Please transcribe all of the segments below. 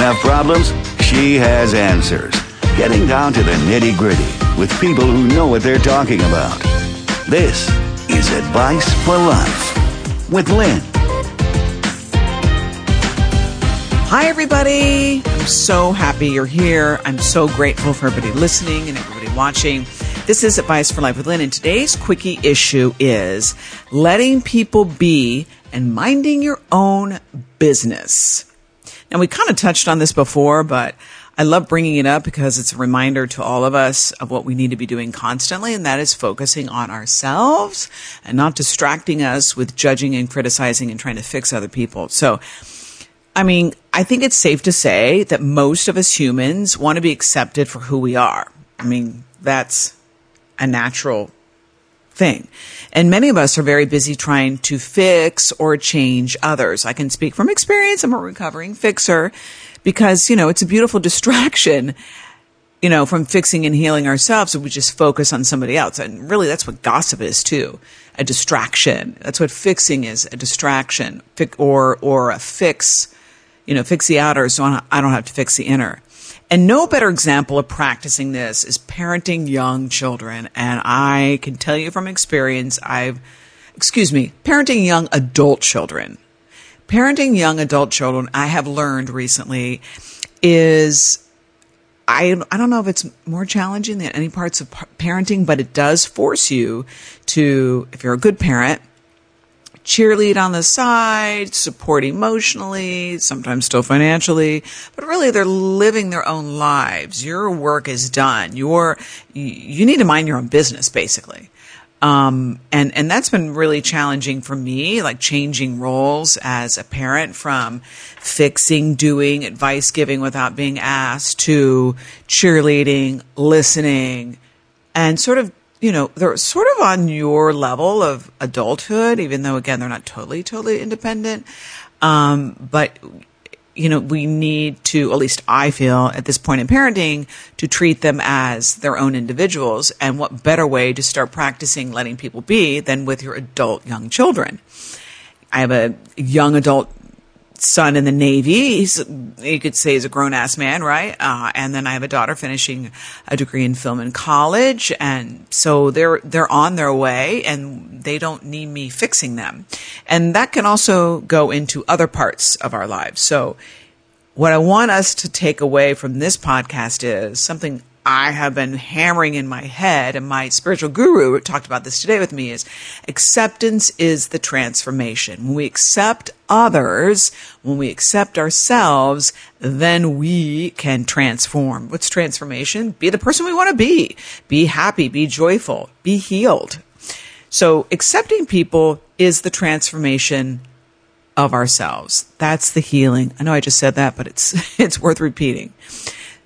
have problems, she has answers. Getting down to the nitty gritty with people who know what they're talking about. This is Advice for Life with Lynn. Hi, everybody. I'm so happy you're here. I'm so grateful for everybody listening and everybody watching. This is Advice for Life with Lynn, and today's quickie issue is letting people be and minding your own business. Now, we kind of touched on this before, but I love bringing it up because it's a reminder to all of us of what we need to be doing constantly, and that is focusing on ourselves and not distracting us with judging and criticizing and trying to fix other people. So, I mean, I think it's safe to say that most of us humans want to be accepted for who we are. I mean, that's a natural thing. And many of us are very busy trying to fix or change others. I can speak from experience. I'm a recovering fixer because, you know, it's a beautiful distraction, you know, from fixing and healing ourselves if we just focus on somebody else. And really, that's what gossip is too. A distraction. That's what fixing is, a distraction or, or a fix, you know, fix the outer so I don't have to fix the inner. And no better example of practicing this is parenting young children. And I can tell you from experience, I've, excuse me, parenting young adult children. Parenting young adult children, I have learned recently is I, I don't know if it's more challenging than any parts of parenting, but it does force you to, if you're a good parent, cheerlead on the side, support emotionally, sometimes still financially, but really they're living their own lives. Your work is done. Your, you need to mind your own business, basically. Um, and, and that's been really challenging for me, like changing roles as a parent from fixing, doing, advice giving without being asked to cheerleading, listening, and sort of you know, they're sort of on your level of adulthood, even though again, they're not totally, totally independent. Um, but, you know, we need to, at least I feel at this point in parenting, to treat them as their own individuals. And what better way to start practicing letting people be than with your adult young children? I have a young adult son in the Navy. He's, you could say he's a grown ass man, right? Uh, and then I have a daughter finishing a degree in film in college. And so they're, they're on their way and they don't need me fixing them. And that can also go into other parts of our lives. So what I want us to take away from this podcast is something I have been hammering in my head, and my spiritual guru talked about this today with me is acceptance is the transformation. When we accept others, when we accept ourselves, then we can transform. What's transformation? Be the person we want to be. Be happy, be joyful, be healed. So accepting people is the transformation of ourselves. That's the healing. I know I just said that, but it's, it's worth repeating.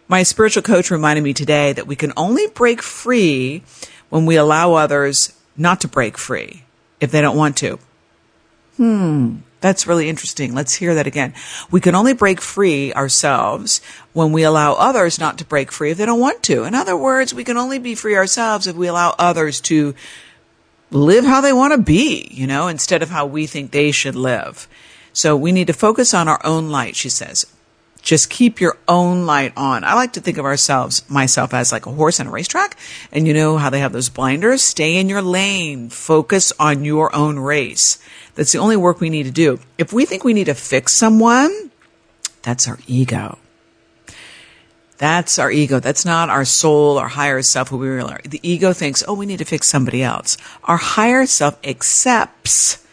My spiritual coach reminded me today that we can only break free when we allow others not to break free if they don't want to. Hmm, that's really interesting. Let's hear that again. We can only break free ourselves when we allow others not to break free if they don't want to. In other words, we can only be free ourselves if we allow others to live how they want to be, you know, instead of how we think they should live. So we need to focus on our own light, she says. Just keep your own light on. I like to think of ourselves, myself as like a horse in a racetrack. And you know how they have those blinders? Stay in your lane. Focus on your own race. That's the only work we need to do. If we think we need to fix someone, that's our ego. That's our ego. That's not our soul, our higher self, who we really are. The ego thinks, oh, we need to fix somebody else. Our higher self accepts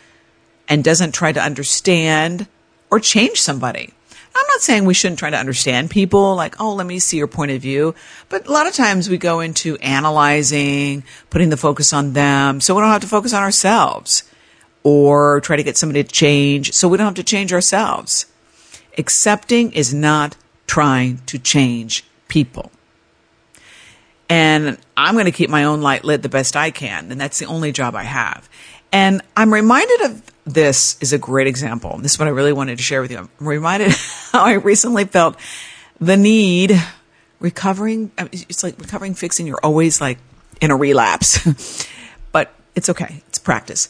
and doesn't try to understand or change somebody. I'm not saying we shouldn't try to understand people, like, oh, let me see your point of view. But a lot of times we go into analyzing, putting the focus on them, so we don't have to focus on ourselves or try to get somebody to change, so we don't have to change ourselves. Accepting is not trying to change people. And I'm going to keep my own light lit the best I can. And that's the only job I have. And I'm reminded of this is a great example. This is what I really wanted to share with you. I'm reminded how I recently felt the need recovering. It's like recovering, fixing. You're always like in a relapse, but it's okay. It's practice.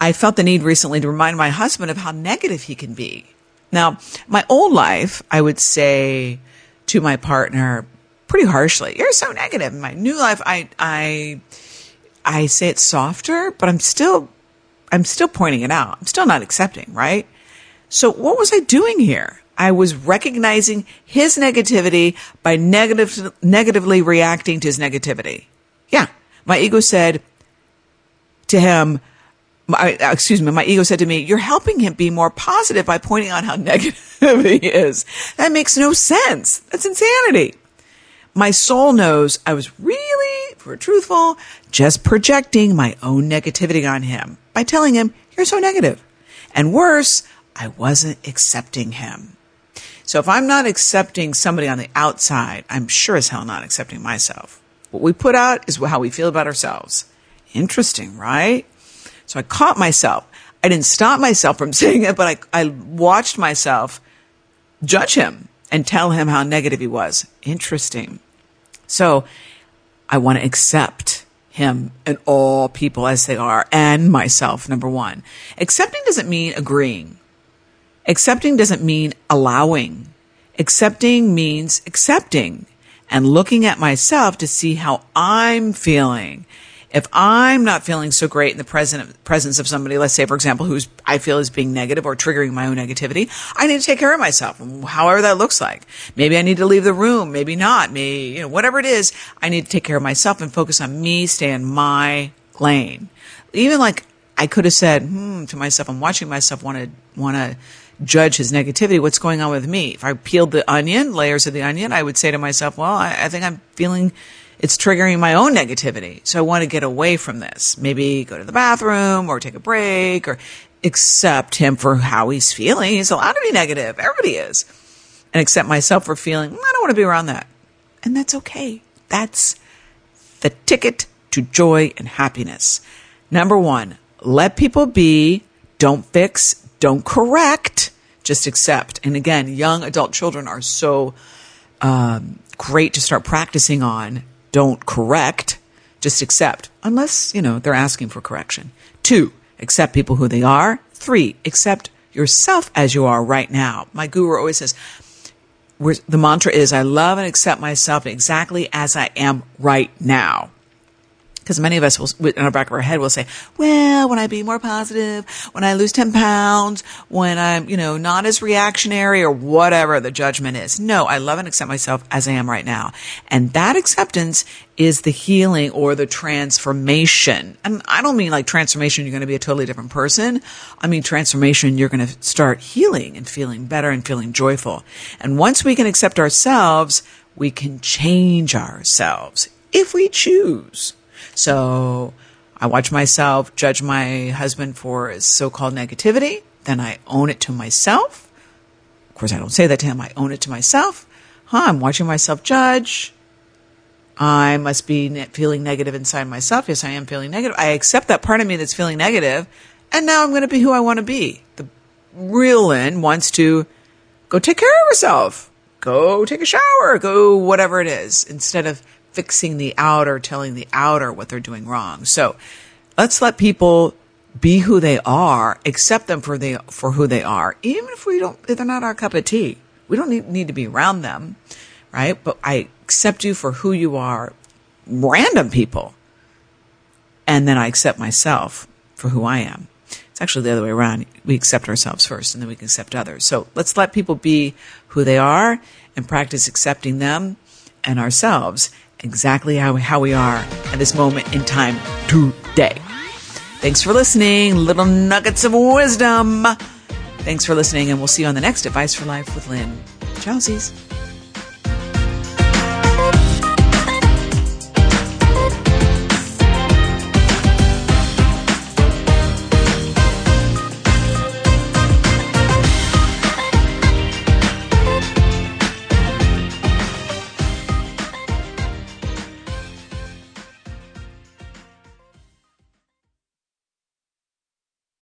I felt the need recently to remind my husband of how negative he can be. Now, my old life, I would say to my partner pretty harshly, you're so negative. In my new life, I, I, I say it softer, but I'm still, I'm still pointing it out. I'm still not accepting, right? So what was I doing here? I was recognizing his negativity by negative, negatively reacting to his negativity. Yeah. My ego said to him, my, uh, excuse me, my ego said to me, you're helping him be more positive by pointing out how negative he is. That makes no sense. That's insanity. My soul knows I was really, we're truthful, just projecting my own negativity on him by telling him, you're so negative. And worse, I wasn't accepting him. So if I'm not accepting somebody on the outside, I'm sure as hell not accepting myself. What we put out is how we feel about ourselves. Interesting, right? So I caught myself. I didn't stop myself from saying it, but I, I watched myself judge him and tell him how negative he was. Interesting. So I want to accept him and all people as they are and myself, number one. Accepting doesn't mean agreeing. Accepting doesn't mean allowing. Accepting means accepting and looking at myself to see how I'm feeling. If I'm not feeling so great in the present, presence of somebody, let's say, for example, who's I feel is being negative or triggering my own negativity, I need to take care of myself, however that looks like. Maybe I need to leave the room, maybe not, maybe, you know, whatever it is, I need to take care of myself and focus on me, stay in my lane. Even like I could have said, hmm, to myself, I'm watching myself want to, want to, judge his negativity. What's going on with me? If I peeled the onion, layers of the onion, I would say to myself, well, I, I think I'm feeling it's triggering my own negativity. So I want to get away from this. Maybe go to the bathroom or take a break or accept him for how he's feeling. He's allowed to be negative. Everybody is. And accept myself for feeling, I don't want to be around that. And that's okay. That's the ticket to joy and happiness. Number one, let people be. Don't fix. Don't correct just accept. And again, young adult children are so um, great to start practicing on. Don't correct, just accept, unless, you know, they're asking for correction. Two, accept people who they are. Three, accept yourself as you are right now. My guru always says, the mantra is, I love and accept myself exactly as I am right now. Because many of us will, in the back of our head, will say, well, when I be more positive, when I lose 10 pounds, when I'm, you know, not as reactionary or whatever the judgment is. No, I love and accept myself as I am right now. And that acceptance is the healing or the transformation. And I don't mean like transformation, you're going to be a totally different person. I mean transformation, you're going to start healing and feeling better and feeling joyful. And once we can accept ourselves, we can change ourselves if we choose. So I watch myself judge my husband for his so-called negativity. Then I own it to myself. Of course, I don't say that to him. I own it to myself. Huh, I'm watching myself judge. I must be feeling negative inside myself. Yes, I am feeling negative. I accept that part of me that's feeling negative, and now I'm going to be who I want to be. The real Lynn wants to go take care of herself, go take a shower, go whatever it is, instead of fixing the outer, telling the outer what they're doing wrong. So let's let people be who they are, accept them for they for who they are, even if we don't if they're not our cup of tea. We don't need, need to be around them, right? But I accept you for who you are, random people. And then I accept myself for who I am. It's actually the other way around. We accept ourselves first and then we can accept others. So let's let people be who they are and practice accepting them and ourselves exactly how, how we are at this moment in time today. Thanks for listening. Little nuggets of wisdom. Thanks for listening, and we'll see you on the next Advice for Life with Lynn. Chowsies.